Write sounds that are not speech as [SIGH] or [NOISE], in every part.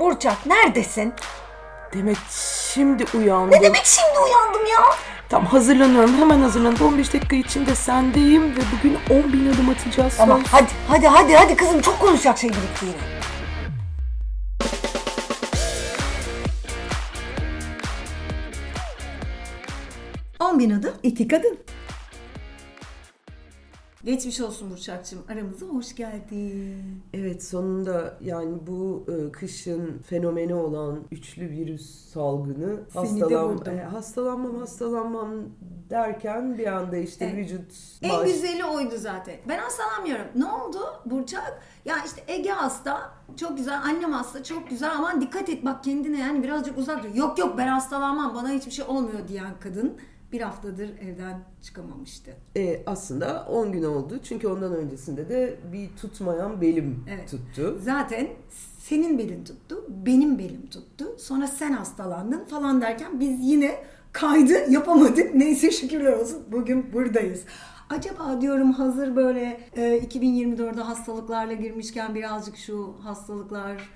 Burçak neredesin? Demek şimdi uyandım. Ne demek şimdi uyandım ya? Tam hazırlanıyorum. Hemen hazırlanıyorum. 15 dakika içinde sendeyim ve bugün 10 bin adım atacağız. Tamam söz. hadi hadi hadi hadi kızım çok konuşacak şey birikti yine. On bin adım. İki kadın. Geçmiş olsun Burçak'cığım. Aramıza hoş geldin. Evet sonunda yani bu e, kışın fenomeni olan üçlü virüs salgını Seni vurdum. e, hastalanmam hastalanmam derken bir anda işte Evet. vücut En baş- güzeli oydu zaten. Ben hastalanmıyorum. Ne oldu Burçak? Ya işte Ege hasta. Çok güzel. Annem hasta. Çok güzel. Aman dikkat et bak kendine yani birazcık uzak dur. Yok yok ben hastalanmam. Bana hiçbir şey olmuyor diyen kadın bir haftadır evden çıkamamıştı. E, aslında 10 gün oldu çünkü ondan öncesinde de bir tutmayan belim Evet. tuttu. Zaten senin belin tuttu, benim belim tuttu. Sonra sen hastalandın falan derken biz yine kaydı yapamadık. [LAUGHS] Neyse şükürler olsun bugün buradayız. Acaba diyorum hazır böyle e, 2024'de hastalıklarla girmişken birazcık şu hastalıklar,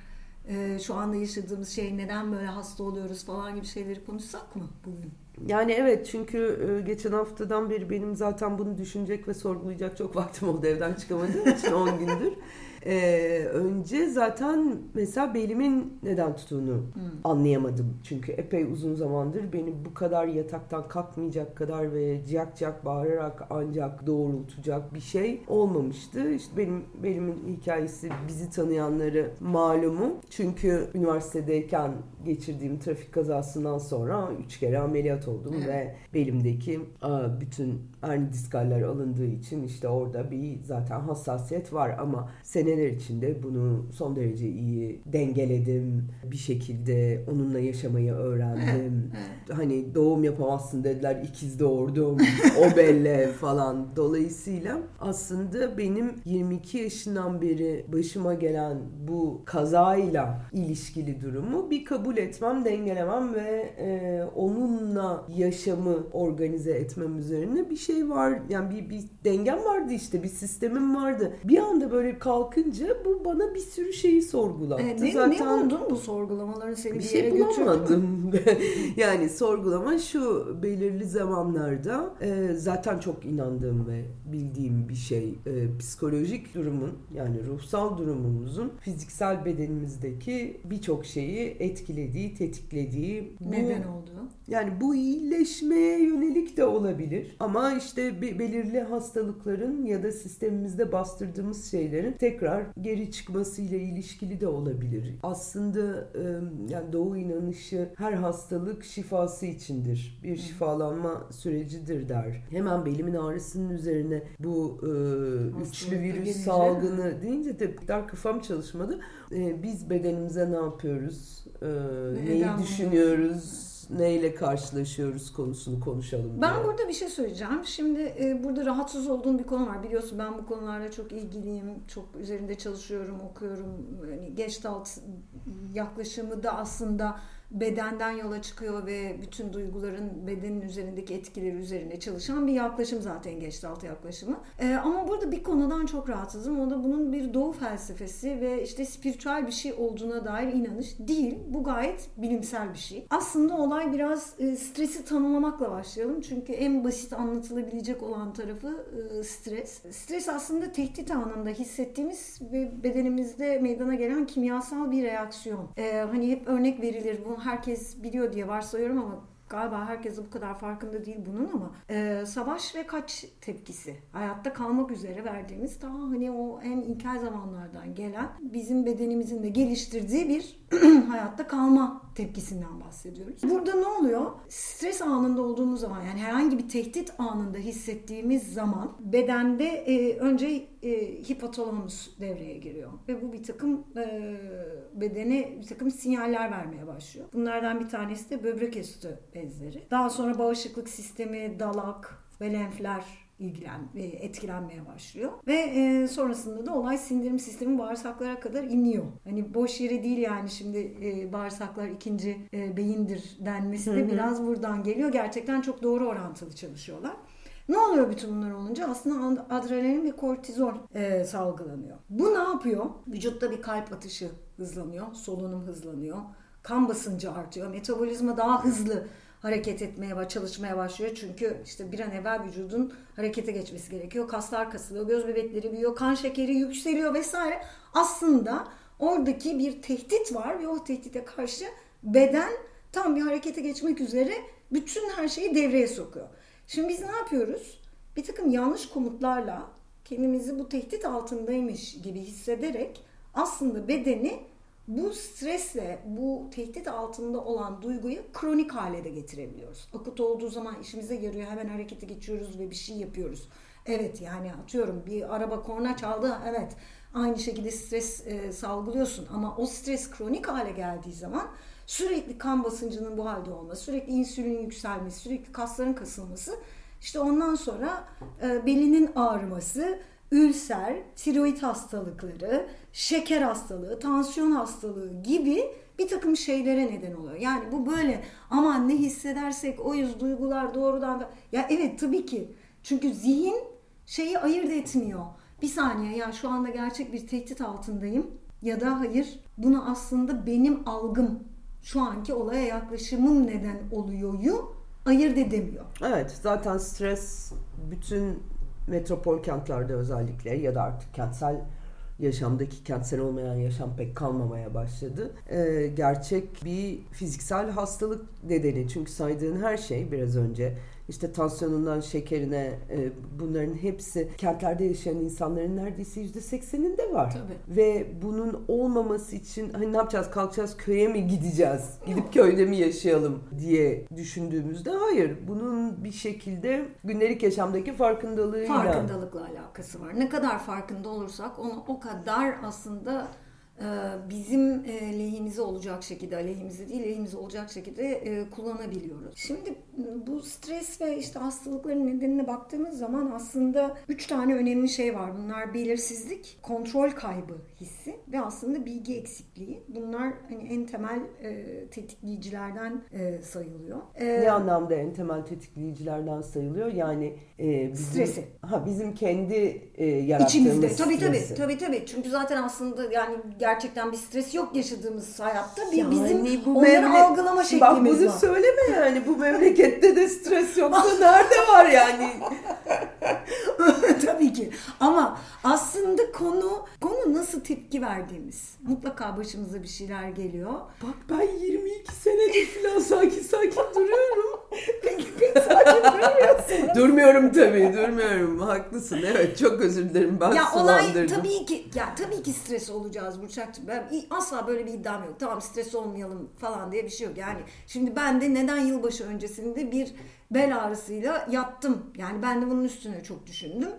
e, şu anda yaşadığımız şey neden böyle hasta oluyoruz falan gibi şeyleri konuşsak mı bugün? Yani evet çünkü e, geçen haftadan beri benim zaten bunu düşünecek ve sorgulayacak çok vaktim oldu evden çıkamadığım için 10 gündür. [LAUGHS] E, önce zaten mesela belimin neden tuttuğunu anlayamadım. Çünkü epey uzun zamandır beni bu kadar yataktan kalkmayacak kadar ve ciyak ciyak bağırarak ancak doğrultacak bir şey olmamıştı. İşte benim belimin hikayesi bizi tanıyanları malumu. Çünkü üniversitedeyken geçirdiğim trafik kazasından sonra üç kere ameliyat oldum Evet. ve belimdeki bütün herni diskaller alındığı için işte orada bir zaten hassasiyet var ama seneler içinde bunu son derece iyi dengeledim. Bir şekilde onunla yaşamayı öğrendim. Hani doğum yapamazsın dediler ikiz doğurdum. o belle [LAUGHS] falan. Dolayısıyla aslında benim 22 yaşından beri başıma gelen bu kazayla ilişkili durumu bir kabul etmem, dengelemem ve e, onunla yaşamı organize etmem üzerine bir şey var. Yani bir, bir dengem vardı işte, bir sistemim vardı. Bir anda böyle kalkınca bu bana bir sürü şeyi sorgulattı. E, ne, Zaten ne buldun bu sorgulamaların seni bir, bir yere şey bulamadım. [LAUGHS] yani sorgulama şu belirli zamanlarda e, zaten çok inandığım ve bildiğim bir şey e, psikolojik durumun yani ruhsal durumumuzun fiziksel bedenimizdeki birçok şeyi etkilediği, tetiklediği bu- Neden oldu? yani bu iyileşmeye yönelik de olabilir. Ama işte be- belirli hastalıkların ya da sistemimizde bastırdığımız şeylerin tekrar geri çıkmasıyla ilişkili de olabilir. Aslında e, yani doğu inanışı her hastalık şifası içindir. Bir şifalanma sürecidir der. Hemen belimin ağrısının üzerine bu e, üçlü virüs gelince- salgını deyince de kadar kafam çalışmadı. E, biz bedenimize ne yapıyoruz? E, neyi düşünüyoruz? Neyle karşılaşıyoruz konusunu konuşalım. Ben diye. burada bir şey söyleyeceğim. Şimdi e, burada rahatsız olduğum bir konu var. Biliyorsun ben bu konularla çok ilgiliyim. Çok üzerinde çalışıyorum, okuyorum. Yani Gestalt yaklaşımı da aslında bedenden yola çıkıyor ve bütün duyguların bedenin üzerindeki etkileri üzerine çalışan bir yaklaşım zaten Gestalt yaklaşımı. E, ama burada bir konudan çok rahatsızım. O da bunun bir doğu felsefesi ve işte spiritüel bir şey olduğuna dair inanış değil. Bu gayet bilimsel bir şey. Aslında olay biraz e, stresi tanımlamakla başlayalım. Çünkü en basit anlatılabilecek olan tarafı e, stres. Stres aslında tehdit anında hissettiğimiz ve bedenimizde meydana gelen kimyasal bir reaksiyon. E, hani hep örnek verilir. Bunu herkes biliyor diye varsayıyorum ama Galiba herkes bu kadar farkında değil bunun ama e, savaş ve kaç tepkisi hayatta kalmak üzere verdiğimiz daha hani o en ilkel zamanlardan gelen bizim bedenimizin de geliştirdiği bir [CLEARS THROAT] hayatta kalma tepkisinden bahsediyoruz. Burada ne oluyor? Stres anında olduğumuz zaman yani herhangi bir tehdit anında hissettiğimiz zaman bedende e, önce e, hipotalamus devreye giriyor ve bu bir takım e, bedene bir takım sinyaller vermeye başlıyor. Bunlardan bir tanesi de böbrek üstü bezleri. Daha sonra bağışıklık sistemi, dalak ve lenfler ilgilen e, etkilenmeye başlıyor ve e, sonrasında da olay sindirim sistemi bağırsaklara kadar iniyor. Hani boş yere değil yani şimdi e, bağırsaklar ikinci e, beyindir denmesi de biraz buradan geliyor. Gerçekten çok doğru orantılı çalışıyorlar. Ne oluyor bütün bunlar olunca? Aslında adrenalin ve kortizol e, salgılanıyor. Bu ne yapıyor? Vücutta bir kalp atışı hızlanıyor, solunum hızlanıyor, kan basıncı artıyor, metabolizma daha hızlı hareket etmeye çalışmaya başlıyor. Çünkü işte bir an evvel vücudun harekete geçmesi gerekiyor. Kaslar kasılıyor, göz bebekleri büyüyor, kan şekeri yükseliyor vesaire. Aslında oradaki bir tehdit var ve o tehdite karşı beden tam bir harekete geçmek üzere bütün her şeyi devreye sokuyor. Şimdi biz ne yapıyoruz? Bir takım yanlış komutlarla kendimizi bu tehdit altındaymış gibi hissederek aslında bedeni bu stresle, bu tehdit altında olan duyguyu kronik hale de getirebiliyoruz. Akut olduğu zaman işimize yarıyor, hemen harekete geçiyoruz ve bir şey yapıyoruz. Evet yani atıyorum bir araba korna çaldı, evet aynı şekilde stres e, salgılıyorsun ama o stres kronik hale geldiği zaman sürekli kan basıncının bu halde olması, sürekli insülinin yükselmesi, sürekli kasların kasılması işte ondan sonra e, belinin ağrıması, ülser, tiroid hastalıkları, şeker hastalığı, tansiyon hastalığı gibi bir takım şeylere neden oluyor. Yani bu böyle aman ne hissedersek oyuz duygular doğrudan da... Ya evet tabii ki. Çünkü zihin şeyi ayırt etmiyor. Bir saniye ya şu anda gerçek bir tehdit altındayım ya da hayır bunu aslında benim algım şu anki olaya yaklaşımım neden oluyoryu ayırt edemiyor. Evet zaten stres bütün metropol kentlerde özellikle ya da artık kentsel yaşamdaki kentsel olmayan yaşam pek kalmamaya başladı. Ee, gerçek bir fiziksel hastalık nedeni. Çünkü saydığın her şey biraz önce işte tansiyonundan şekerine e, bunların hepsi kentlerde yaşayan insanların neredeyse yüzde sekseninde var. Tabii. Ve bunun olmaması için hani ne yapacağız kalkacağız köye mi gideceğiz gidip köyde mi yaşayalım diye düşündüğümüzde hayır bunun bir şekilde gündelik yaşamdaki farkındalığıyla Farkındalıkla alakası var. Ne kadar farkında olursak onu o kadar aslında bizim e, lehimize olacak şekilde, aleyhimize değil lehimize olacak şekilde e, kullanabiliyoruz. Şimdi bu stres ve işte hastalıkların nedenine baktığımız zaman aslında üç tane önemli şey var. Bunlar belirsizlik, kontrol kaybı hissi ve aslında bilgi eksikliği. Bunlar hani en temel e, tetikleyicilerden sayılıyor. Ne anlamda en temel tetikleyicilerden sayılıyor? Yani e, bizim, Stresi. Ha bizim kendi e, yarattığımız İçimizde. Tabii stresi. tabii. Tabii tabii. Çünkü zaten aslında yani gerçekten bir stres yok yaşadığımız hayatta. Bir Yani bizim bu onları memle- algılama Şimdi Bak şeklimiz bunu var. söyleme yani bu memlekette de stres yoksa [LAUGHS] nerede var yani? [LAUGHS] tabii ki. Ama aslında konu konu nasıl tepki verdiğimiz. Mutlaka başımıza bir şeyler geliyor. Bak ben 22 senedir falan sakin sakin duruyorum. Durmuyorsun. durmuyorum tabii durmuyorum. Haklısın evet çok özür dilerim ben ya olay tabii ki ya tabii ki stres olacağız Burçak'cığım. Ben asla böyle bir iddiam yok. Tamam stres olmayalım falan diye bir şey yok. Yani şimdi ben de neden yılbaşı öncesinde bir bel ağrısıyla yattım. Yani ben de bunun üstüne çok düşündüm.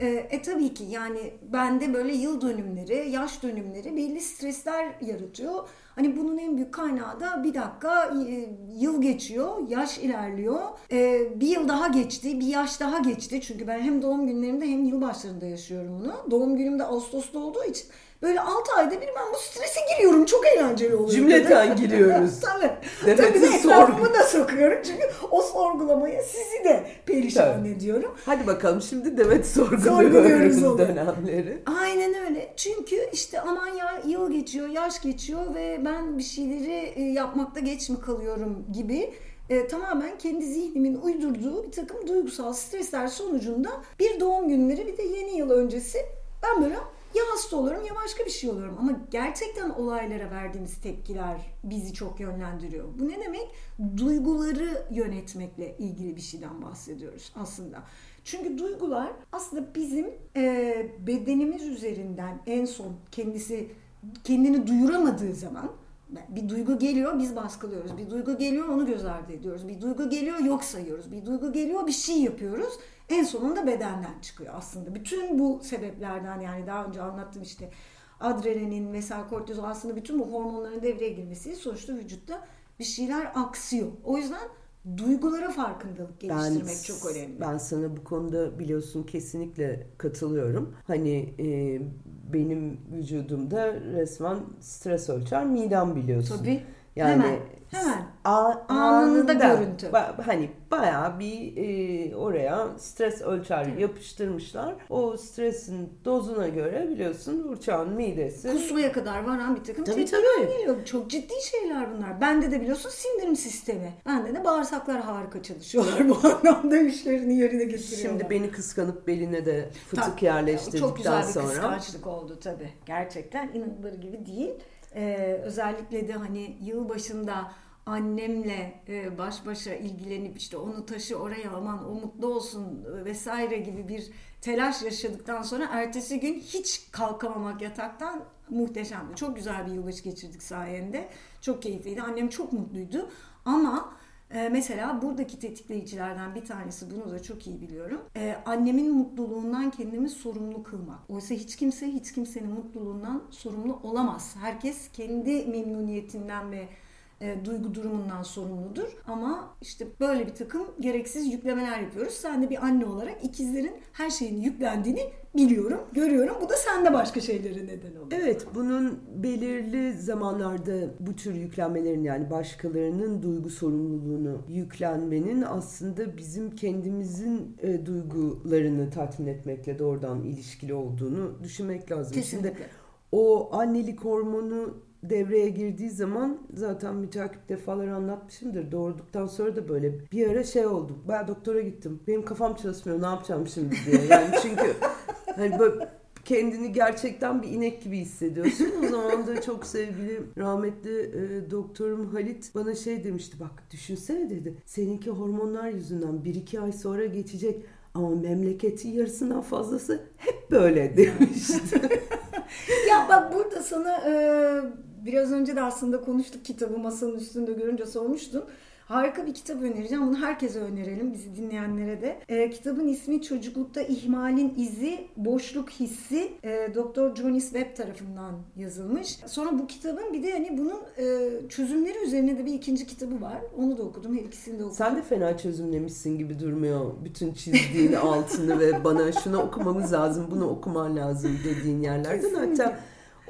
E, e tabii ki yani bende böyle yıl dönümleri, yaş dönümleri belli stresler yaratıyor. Hani bunun en büyük kaynağı da bir dakika e, yıl geçiyor, yaş ilerliyor. E, bir yıl daha geçti, bir yaş daha geçti. Çünkü ben hem doğum günlerimde hem yılbaşlarında yaşıyorum bunu. Doğum günüm de Ağustos'ta olduğu için böyle 6 ayda bir ben bu strese giriyorum. Çok eğlenceli oluyor. Cümleten giriyoruz. [LAUGHS] Tabii. Demet'in Tabii de etrafımı da sokuyorum. Çünkü o sorgulamaya sizi de perişan Tabii. ediyorum. Hadi bakalım şimdi Demet Sorguluyoruz onu. dönemleri. Aynen öyle. Çünkü işte aman ya yıl geçiyor, yaş geçiyor ve ben bir şeyleri e, yapmakta geç mi kalıyorum gibi e, tamamen kendi zihnimin uydurduğu bir takım duygusal stresler sonucunda bir doğum günleri bir de yeni yıl öncesi ben böyle hasta oluyorum ya başka bir şey oluyorum. Ama gerçekten olaylara verdiğimiz tepkiler bizi çok yönlendiriyor. Bu ne demek? Duyguları yönetmekle ilgili bir şeyden bahsediyoruz aslında. Çünkü duygular aslında bizim e, bedenimiz üzerinden en son kendisi kendini duyuramadığı zaman bir duygu geliyor biz baskılıyoruz. Bir duygu geliyor onu göz ardı ediyoruz. Bir duygu geliyor yok sayıyoruz. Bir duygu geliyor bir şey yapıyoruz. En sonunda bedenden çıkıyor aslında. Bütün bu sebeplerden yani daha önce anlattım işte adrenalin vesaire kortizol aslında bütün bu hormonların devreye girmesi sonuçta vücutta bir şeyler aksıyor. O yüzden duygulara farkındalık geliştirmek çok önemli. Ben sana bu konuda biliyorsun kesinlikle katılıyorum. Hani e, benim vücudumda resmen stres ölçer midem biliyorsun. Tabii. Yani Hemen, hemen. a- Anında görüntü. ba- hani bayağı bir e, oraya stres ölçer yapıştırmışlar. O stresin dozuna göre biliyorsun Burçak'ın midesi. Kusmaya kadar varan bir takım Tabii, tabii. geliyor. Çok ciddi şeyler bunlar. Bende de biliyorsun sindirim sistemi. Bende de bağırsaklar harika çalışıyorlar [LAUGHS] bu anlamda işlerini yerine getiriyorlar. Şimdi beni kıskanıp beline de fıtık Tabii, yerleştirdikten Çok güzel bir sonra. kıskançlık oldu tabii. Gerçekten inanılır gibi değil. Ee, özellikle de hani yıl başında annemle e, baş başa ilgilenip işte onu taşı oraya aman o mutlu olsun vesaire gibi bir telaş yaşadıktan sonra ertesi gün hiç kalkamamak yataktan muhteşemdi. Çok güzel bir yılbaşı geçirdik sayende. Çok keyifliydi. Annem çok mutluydu. Ama ee, mesela buradaki tetikleyicilerden bir tanesi bunu da çok iyi biliyorum. Ee, annemin mutluluğundan kendimi sorumlu kılmak. Oysa hiç kimse hiç kimsenin mutluluğundan sorumlu olamaz. Herkes kendi memnuniyetinden ve e, duygu durumundan sorumludur. Ama işte böyle bir takım gereksiz yüklemeler yapıyoruz. Sen de bir anne olarak ikizlerin her şeyin yüklendiğini biliyorum, görüyorum. Bu da sende başka şeylere neden oluyor. Evet, bunun belirli zamanlarda bu tür yüklenmelerin yani başkalarının duygu sorumluluğunu yüklenmenin aslında bizim kendimizin e, duygularını tatmin etmekle doğrudan ilişkili olduğunu düşünmek lazım. Şimdi Kesinlikle. o annelik hormonu devreye girdiği zaman zaten mütakip defalar anlatmışımdır. Doğurduktan sonra da böyle bir ara şey oldu. Ben doktora gittim. Benim kafam çalışmıyor. Ne yapacağım şimdi diye. Yani çünkü [LAUGHS] hani böyle kendini gerçekten bir inek gibi hissediyorsun. O zaman da çok sevgili rahmetli e, doktorum Halit bana şey demişti. Bak düşünsene dedi. Seninki hormonlar yüzünden 1-2 ay sonra geçecek. Ama memleketin yarısından fazlası hep böyle [LAUGHS] demişti. Ya bak burada sana e, biraz önce de aslında konuştuk kitabı masanın üstünde görünce sormuştun. Harika bir kitap önereceğim. Bunu herkese önerelim. Bizi dinleyenlere de. E, kitabın ismi Çocuklukta İhmalin İzi, Boşluk Hissi. E, Dr. Jonis Webb tarafından yazılmış. Sonra bu kitabın bir de hani bunun e, çözümleri üzerine de bir ikinci kitabı var. Onu da okudum. Her ikisini de okudum. Sen de fena çözümlemişsin gibi durmuyor. Bütün çizdiğin altını ve bana şunu okumamız lazım, bunu okuman lazım dediğin yerlerden. Kesinlikle. Hatta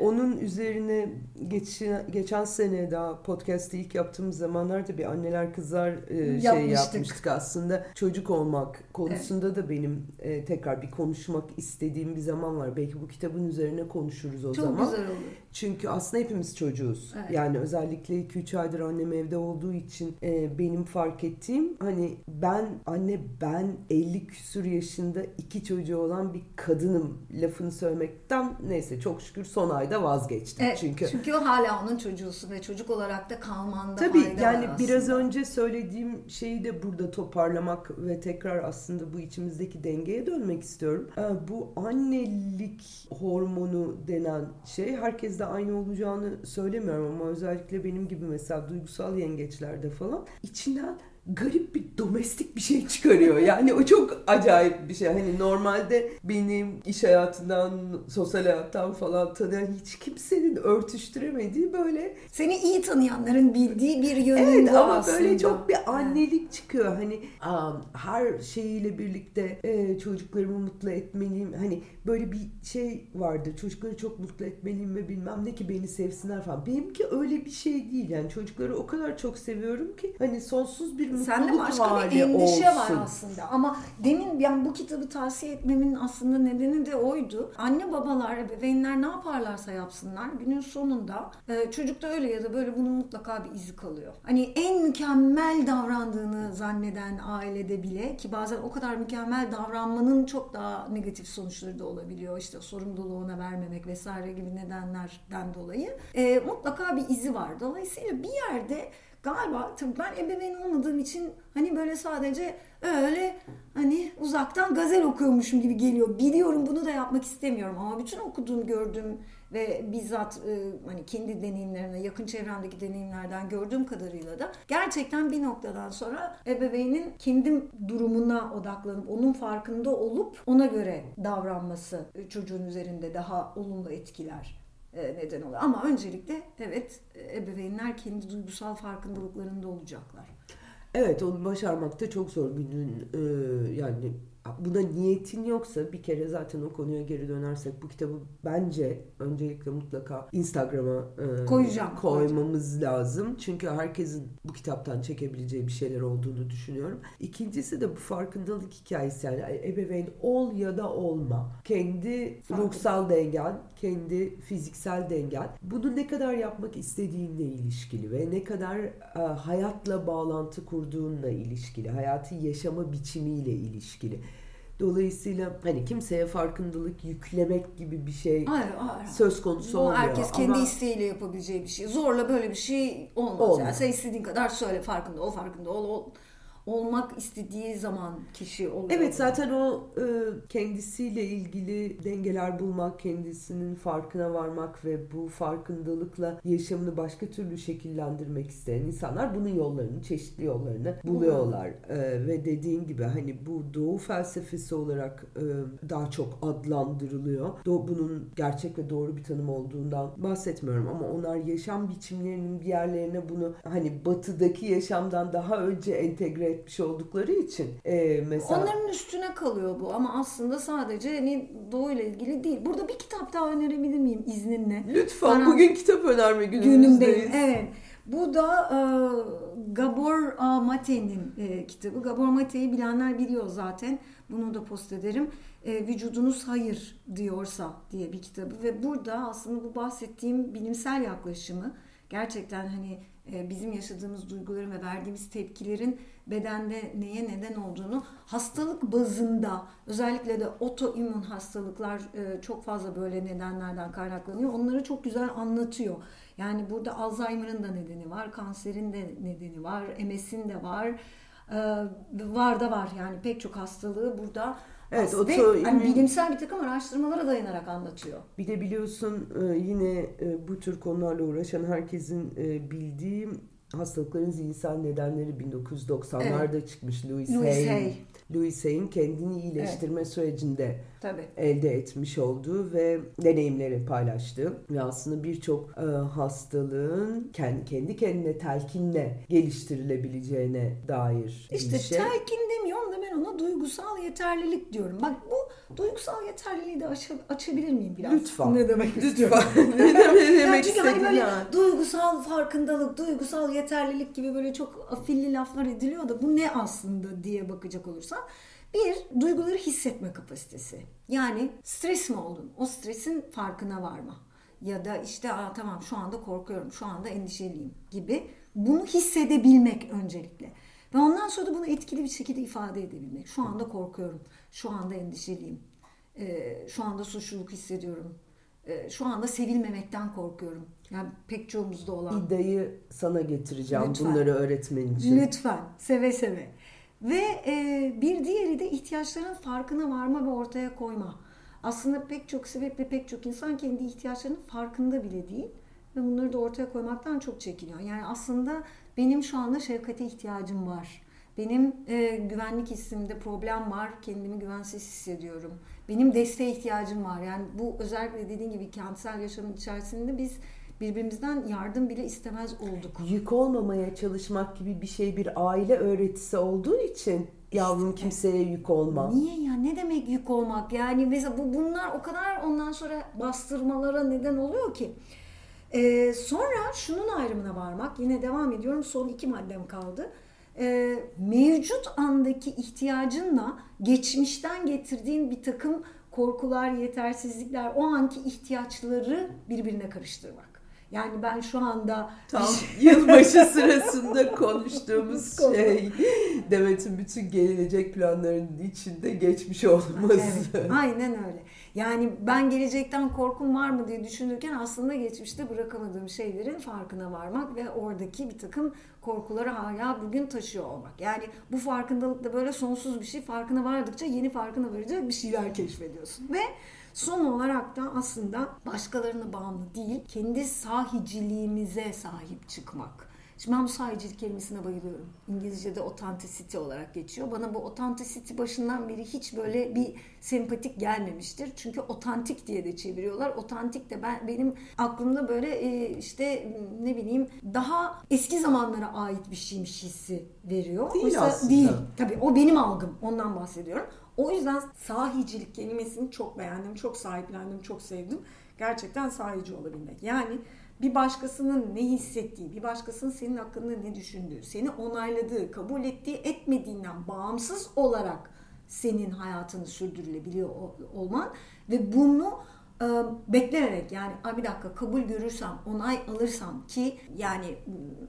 onun üzerine geçen, geçen sene daha podcast'ı ilk yaptığımız zamanlarda bir anneler kızlar e, şey Yapmıştık. yapmıştık aslında. Çocuk olmak konusunda da benim e, tekrar bir konuşmak istediğim bir zaman var. Belki bu kitabın üzerine konuşuruz o Çok zaman. güzel olur. Çünkü aslında hepimiz çocuğuz. Evet. Yani özellikle 2-3 aydır annem evde olduğu için e, benim fark ettiğim hani ben anne ben 50 küsur yaşında iki çocuğu olan bir kadınım lafını söylemekten neyse çok şükür son ayda vazgeçtim. Evet, çünkü çünkü o hala onun çocuğusun ve çocuk olarak da kalmanda Tabii fayda yani var biraz önce söylediğim şeyi de burada toparlamak ve tekrar aslında bu içimizdeki dengeye dönmek istiyorum. Ee, Bu annelik hormonu denen şey herkeste aynı olacağını söylemiyorum ama özellikle benim gibi mesela duygusal yengeçlerde falan içinden garip bir domestik bir şey çıkarıyor. Yani o çok acayip bir şey. Hani normalde benim iş hayatından, sosyal hayattan falan tanıyan hiç kimsenin örtüştüremediği böyle Seni iyi tanıyanların bildiği bir yönün Evet ama aslında. böyle çok bir annelik çıkıyor. Hani am, her şeyiyle birlikte e, çocuklarımı mutlu etmeliyim. Hani böyle bir şey vardı. Çocukları çok mutlu etmeliyim ve bilmem ne ki beni sevsinler falan. Benimki öyle bir şey değil. Yani çocukları o kadar çok seviyorum ki hani sonsuz bir mutluluk Sende başka hali bir endişe olsun. var aslında. Ama demin yani bu kitabı tavsiye etmemin aslında nedeni de oydu. Anne babalar, ebeveynler ne yaparlarsa yapsınlar günün sonunda e, çocukta öyle ya da böyle bunun mutlaka bir izi kalıyor. Hani en mükemmel davrandığını zanneden ailede bile ki bazen o kadar mükemmel davranmanın çok daha negatif sonuçları da olabiliyor. İşte sorumluluğu ona vermemek vesaire gibi nedenlerden dolayı. E, mutlaka bir izi var. Dolayısıyla bir yerde galiba tabii ben ebeveyn olmadığım için hani böyle sadece öyle hani uzaktan gazel okuyormuşum gibi geliyor. Biliyorum bunu da yapmak istemiyorum ama bütün okuduğum, gördüğüm ve bizzat e, hani kendi deneyimlerine, yakın çevremdeki deneyimlerden gördüğüm kadarıyla da gerçekten bir noktadan sonra ebeveynin kendi durumuna odaklanıp onun farkında olup ona göre davranması çocuğun üzerinde daha olumlu etkiler neden oluyor. Ama öncelikle evet e, ebeveynler kendi duygusal farkındalıklarında olacaklar. Evet onu başarmak da çok zor günün e, yani buna niyetin yoksa bir kere zaten o konuya geri dönersek bu kitabı bence öncelikle mutlaka Instagram'a e, Koyacağım, koymamız lazım. Çünkü herkesin bu kitaptan çekebileceği bir şeyler olduğunu düşünüyorum. İkincisi de bu farkındalık hikayesi yani ebeveyn ol ya da olma. Kendi Farkında. ruhsal dengen, kendi fiziksel dengen. Bunu ne kadar yapmak istediğinle ilişkili ve ne kadar e, hayatla bağlantı kurduğunla ilişkili, hayatı yaşama biçimiyle ilişkili. Dolayısıyla hani kimseye farkındalık yüklemek gibi bir şey Hayır, hayır. söz konusu Bu olmuyor. herkes kendi Ama isteğiyle yapabileceği bir şey. Zorla böyle bir şey olmaz. Olmaz. Yani sen istediğin kadar söyle farkında ol, farkında ol. ol. Olmak istediği zaman kişi oluyor. Evet zaten o e, kendisiyle ilgili dengeler bulmak, kendisinin farkına varmak ve bu farkındalıkla yaşamını başka türlü şekillendirmek isteyen insanlar bunun yollarını, çeşitli yollarını buluyorlar. E, ve dediğin gibi hani bu doğu felsefesi olarak e, daha çok adlandırılıyor. Do- bunun gerçek ve doğru bir tanım olduğundan bahsetmiyorum ama onlar yaşam biçimlerinin bir yerlerine bunu hani batıdaki yaşamdan daha önce entegre etmiş oldukları için e, mesela Onların üstüne kalıyor bu ama aslında sadece hani doğuyla ilgili değil. Burada bir kitap daha önerebilir miyim izninle? Lütfen Bana- bugün kitap önerme günümüzdeyiz. Evet. Bu da e, Gabor. Mate'nin e, kitabı. Gabor Mate'yi bilenler biliyor zaten. Bunu da post ederim. E, Vücudunuz Hayır diyorsa diye bir kitabı ve burada aslında bu bahsettiğim bilimsel yaklaşımı gerçekten hani e, bizim yaşadığımız duyguların ve verdiğimiz tepkilerin bedende neye neden olduğunu hastalık bazında özellikle de otoimmün hastalıklar e, çok fazla böyle nedenlerden kaynaklanıyor. Onları çok güzel anlatıyor. Yani burada Alzheimer'ın da nedeni var, kanserin de nedeni var, MS'in de var. E, var da var yani pek çok hastalığı burada Evet, Ve otoimmün- hani bilimsel bir takım araştırmalara dayanarak anlatıyor. Bir de biliyorsun e, yine e, bu tür konularla uğraşan herkesin e, bildiği hastalıkların zihinsel nedenleri 1990'larda çıkmış Louis, Louis Hay. Hay. Louis Hay'in kendini iyileştirme sürecinde Tabii. elde etmiş olduğu ve deneyimleri paylaştığı ve aslında birçok e, hastalığın kendi, kendi kendine telkinle geliştirilebileceğine dair İşte bir şey. telkin demiyorum da ben ona duygusal yeterlilik diyorum. Bak bu duygusal yeterliliği de aç- açabilir miyim biraz? Lütfen. Ne demek? Lütfen. [LAUGHS] ne demek, ne [LAUGHS] Ya demek çünkü hani böyle ya? duygusal farkındalık, duygusal yeterlilik gibi böyle çok afilli laflar ediliyor da bu ne aslında diye bakacak olursan bir, duyguları hissetme kapasitesi. Yani stres mi oldun? O stresin farkına varma. Ya da işte Aa, tamam şu anda korkuyorum, şu anda endişeliyim gibi. Bunu hissedebilmek öncelikle. Ve ondan sonra da bunu etkili bir şekilde ifade edebilmek. Şu anda korkuyorum, şu anda endişeliyim, ee, şu anda suçluluk hissediyorum, ee, şu anda sevilmemekten korkuyorum. Yani pek çoğumuzda olan. İddiayı sana getireceğim Lütfen. bunları öğretmen için. Lütfen, seve seve. Ve e, bir diğeri de ihtiyaçların farkına varma ve ortaya koyma. Aslında pek çok sebeple pek çok insan kendi ihtiyaçlarının farkında bile değil ve bunları da ortaya koymaktan çok çekiniyor. Yani aslında benim şu anda şefkate ihtiyacım var. Benim e, güvenlik hissimde problem var, kendimi güvensiz hissediyorum. Benim desteğe ihtiyacım var. Yani bu özellikle dediğin gibi kentsel yaşamın içerisinde biz birbirimizden yardım bile istemez olduk. Yük olmamaya çalışmak gibi bir şey bir aile öğretisi olduğu için yavrum kimseye yük olma. Niye ya? Ne demek yük olmak? Yani mesela bu bunlar o kadar ondan sonra bastırmalara neden oluyor ki. Ee, sonra şunun ayrımına varmak. Yine devam ediyorum. Son iki maddem kaldı. Ee, mevcut andaki ihtiyacınla geçmişten getirdiğin bir takım korkular, yetersizlikler, o anki ihtiyaçları birbirine karıştırmak. Yani ben şu anda Tam yılbaşı [LAUGHS] sırasında konuştuğumuz Konu. şey Demet'in bütün gelecek planlarının içinde geçmiş olması. Evet, aynen öyle. Yani ben gelecekten korkum var mı diye düşünürken aslında geçmişte bırakamadığım şeylerin farkına varmak ve oradaki bir takım korkuları hala bugün taşıyor olmak. Yani bu farkındalık da böyle sonsuz bir şey. Farkına vardıkça yeni farkına varacak bir şeyler keşfediyorsun. Ve son olarak da aslında başkalarına bağımlı değil, kendi sahiciliğimize sahip çıkmak. Şimdi ben bu sahicilik kelimesine bayılıyorum. İngilizce'de authenticity olarak geçiyor. Bana bu authenticity başından beri hiç böyle bir sempatik gelmemiştir. Çünkü otantik diye de çeviriyorlar. Otantik de ben benim aklımda böyle e, işte ne bileyim daha eski zamanlara ait bir şeymiş hissi veriyor. Değil Oysa aslında. Değil. Tabii o benim algım. Ondan bahsediyorum. O yüzden sahicilik kelimesini çok beğendim, çok sahiplendim, çok sevdim. Gerçekten sahici olabilmek. Yani bir başkasının ne hissettiği, bir başkasının senin hakkında ne düşündüğü, seni onayladığı, kabul ettiği, etmediğinden bağımsız olarak senin hayatını sürdürülebiliyor ol- olman ve bunu e, beklenerek yani "Ay bir dakika kabul görürsem, onay alırsam ki yani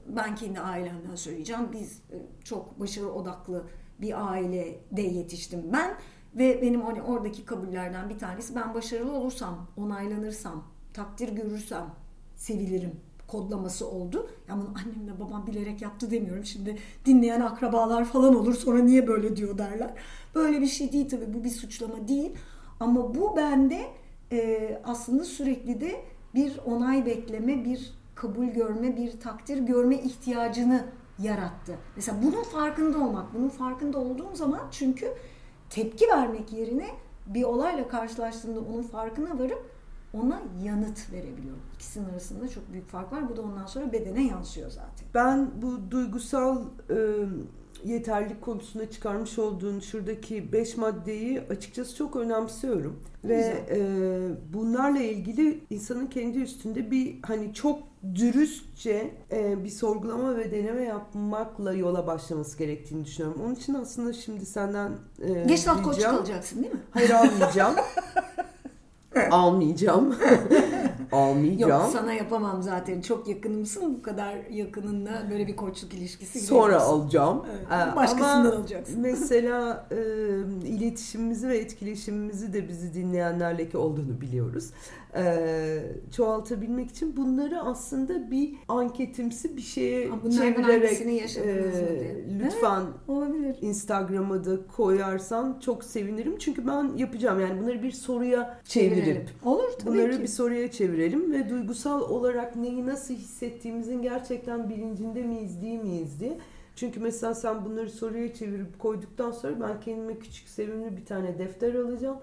ben kendi ailemden söyleyeceğim. Biz e, çok başarı odaklı bir ailede yetiştim ben ve benim hani oradaki kabullerden bir tanesi ben başarılı olursam, onaylanırsam, takdir görürsem sevilirim kodlaması oldu. Ya bunu annemle babam bilerek yaptı demiyorum. Şimdi dinleyen akrabalar falan olur sonra niye böyle diyor derler. Böyle bir şey değil tabii bu bir suçlama değil. Ama bu bende e, aslında sürekli de bir onay bekleme, bir kabul görme, bir takdir görme ihtiyacını yarattı. Mesela bunun farkında olmak, bunun farkında olduğum zaman çünkü tepki vermek yerine bir olayla karşılaştığımda onun farkına varıp ona yanıt verebiliyorum. İkisinin arasında çok büyük fark var. Bu da ondan sonra bedene yansıyor zaten. Ben bu duygusal e, yeterlilik konusunda çıkarmış olduğun şuradaki beş maddeyi açıkçası çok önemsiyorum. Ve e, bunlarla ilgili insanın kendi üstünde bir hani çok dürüstçe e, bir sorgulama ve deneme yapmakla yola başlaması gerektiğini düşünüyorum. Onun için aslında şimdi senden e, koç ricam- kalacaksın değil mi? Hayır almayacağım. [LAUGHS] almayacağım. [LAUGHS] almayacağım. Yok sana yapamam zaten. Çok yakınımsın. Bu kadar yakınınla böyle bir koçluk ilişkisi Sonra giremezsin. alacağım. Evet, başkasından ama alacaksın. Mesela e, iletişimimizi ve etkileşimimizi de bizi dinleyenlerle ki olduğunu biliyoruz. E, çoğaltabilmek için bunları aslında bir anketimsi bir şeye Ha, çevirerek diye. lütfen Olabilir. Instagram'a da koyarsan çok sevinirim. Çünkü ben yapacağım yani bunları bir soruya çevirip Olur tabii Bunları ki. bir soruya çevirelim ve duygusal olarak neyi nasıl hissettiğimizin gerçekten bilincinde miyiz değil miyiz diye. Çünkü mesela sen bunları soruya çevirip koyduktan sonra ben kendime küçük sevimli bir tane defter alacağım.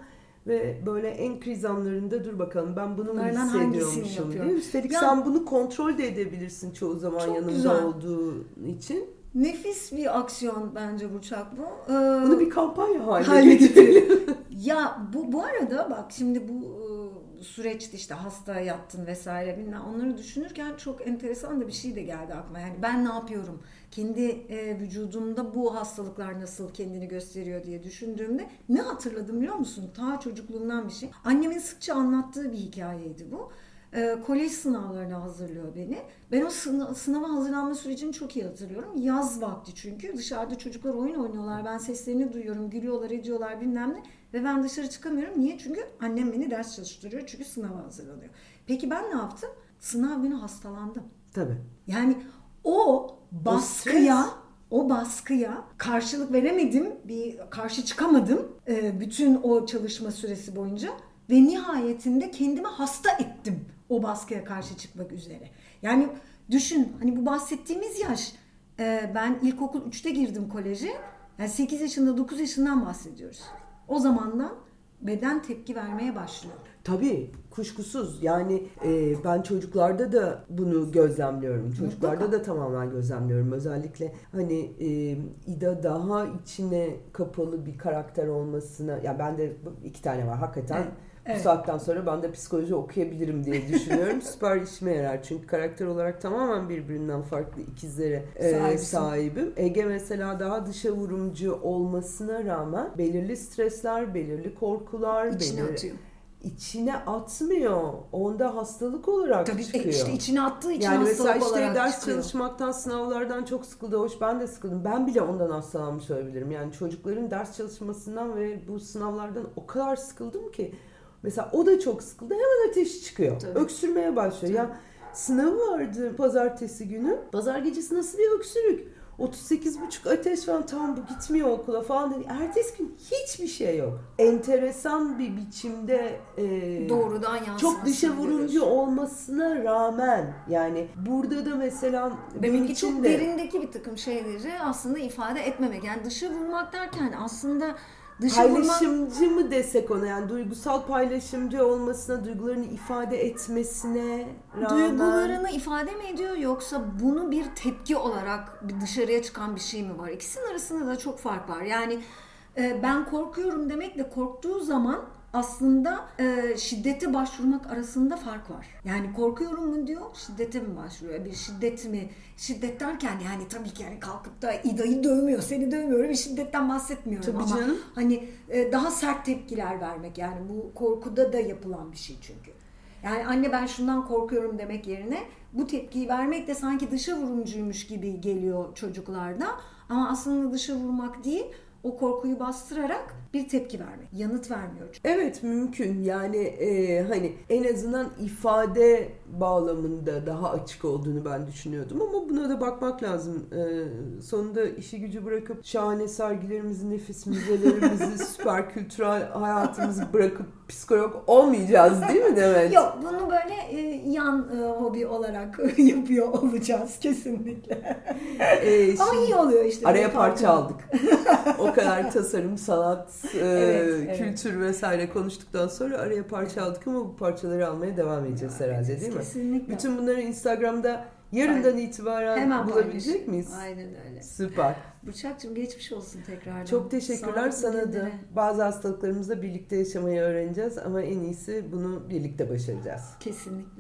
Ve böyle en kriz anlarında dur bakalım ben bunu mu Bunlardan hangisini hissediyormuşum yapıyorum? diye. Üstelik Ya- sen bunu kontrol de edebilirsin çoğu zaman Çok yanında güzel. olduğu için. Nefis bir aksiyon bence Burçak bu. Ee, Bunu bir kampanya haline Haline getirelim. Ya bu bu arada bak şimdi bu süreçte işte hasta yattın vesaire bilmem onları düşünürken çok enteresan da bir şey de geldi aklıma. Yani ben ne yapıyorum? Kendi e, vücudumda bu hastalıklar nasıl kendini gösteriyor diye düşündüğümde ne hatırladım biliyor musun? Ta çocukluğumdan bir şey. Annemin sıkça anlattığı bir hikayeydi bu. E, kolej sınavlarına hazırlıyor beni. Ben o sınav, sınava hazırlanma sürecini çok iyi hatırlıyorum. Yaz vakti çünkü dışarıda çocuklar oyun oynuyorlar. Ben seslerini duyuyorum, gülüyorlar, ediyorlar bilmem ne. Ve ben dışarı çıkamıyorum. Niye? Çünkü annem beni ders çalıştırıyor. Çünkü sınava hazırlanıyor. Peki ben ne yaptım? Sınav günü hastalandım. Tabii. Yani o baskıya o baskıya karşılık veremedim, bir karşı çıkamadım e, bütün o çalışma süresi boyunca ve nihayetinde kendimi hasta ettim o baskıya karşı çıkmak üzere. Yani düşün hani bu bahsettiğimiz yaş e, ben ilkokul 3'te girdim koleje. Yani 8 yaşında 9 yaşından bahsediyoruz. O zamandan beden tepki vermeye başlıyor. Tabii kuşkusuz yani e, ben çocuklarda da bunu gözlemliyorum. Çocuklarda Mutlaka. da tamamen gözlemliyorum. Özellikle hani e, İda daha içine kapalı bir karakter olmasına ya ben de iki tane var hakikaten. Evet, Bu evet. saatten sonra ben de psikoloji okuyabilirim diye düşünüyorum. [LAUGHS] Süper işime yarar. Çünkü karakter olarak tamamen birbirinden farklı ikizlere e, sahibim. Ege mesela daha dışa vurumcu olmasına rağmen belirli stresler, belirli korkular, İçine belirli atıyor. içine atmıyor. Onda hastalık olarak Tabii çıkıyor. e, işte içine attığı için yani mesela hastalık işte olarak ders çıkıyor. çalışmaktan, sınavlardan çok sıkıldı. Hoş ben de sıkıldım. Ben bile ondan hastalanmış olabilirim. Yani çocukların ders çalışmasından ve bu sınavlardan o kadar sıkıldım ki. Mesela o da çok sıkıldı. Hemen ateşi çıkıyor. Tabii. Öksürmeye başlıyor. Ya sınavı vardı pazartesi günü. Pazar gecesi nasıl bir öksürük? 38,5 ateş falan tamam bu gitmiyor okula falan dedi. Ertesi gün hiçbir şey yok. Enteresan bir biçimde e, Doğrudan yansımasını çok dışa vuruncu görüyorsun. olmasına rağmen yani burada da mesela Demek bunun ki çok de- derindeki bir takım şeyleri aslında ifade etmemek. Yani dışa vurmak derken aslında dışa paylaşımcı mı desek ona yani duygusal paylaşımcı olmasına, duygularını ifade etmesine rağmen Duygularını ifade mi ediyor yoksa bunu bir tepki olarak dışarıya çıkan bir şey mi var? İkisinin arasında da çok fark var. Yani e, ben korkuyorum demekle korktuğu zaman aslında e, şiddete başvurmak arasında fark var. Yani korkuyorum mu diyor, şiddete mi başvuruyor? Bir şiddet mi? Şiddet derken yani tabii ki yani kalkıp da İda'yı dövmüyor, seni dövmüyorum. Bir şiddetten bahsetmiyorum Tabii ama canım. hani e, daha sert tepkiler vermek yani bu korkuda da yapılan bir şey çünkü. Yani anne ben şundan korkuyorum demek yerine bu tepkiyi vermek de sanki dışa vurumcuymuş gibi geliyor çocuklarda. Ama aslında dışa vurmak değil, o korkuyu bastırarak bir tepki vermek. Yanıt vermiyor çünkü. Evet mümkün yani e, hani en azından ifade bağlamında daha açık olduğunu ben düşünüyordum ama buna da bakmak lazım. E, sonunda işi gücü bırakıp şahane sergilerimizi, nefis müzelerimizi, [LAUGHS] süper kültürel hayatımızı bırakıp psikolog olmayacağız değil mi Demet? Yok bunu böyle e, yan e, hobi olarak [LAUGHS] yapıyor olacağız kesinlikle. E, Ama iyi oluyor işte. araya parça aldık. o kadar tasarım, sanat, e, [LAUGHS] Evet, evet. kültür vesaire konuştuktan sonra araya parça aldık ama bu parçaları almaya devam edeceğiz herhalde değil mi? Kesinlikle. Bütün bunları Instagram'da yarından itibaren Hemen bulabilecek paylaşayım. miyiz? Aynen öyle. Süper. Bıçakçım geçmiş olsun tekrardan. Çok teşekkürler sana da. Bazı hastalıklarımızla birlikte yaşamayı öğreneceğiz ama en iyisi bunu birlikte başaracağız. Kesinlikle.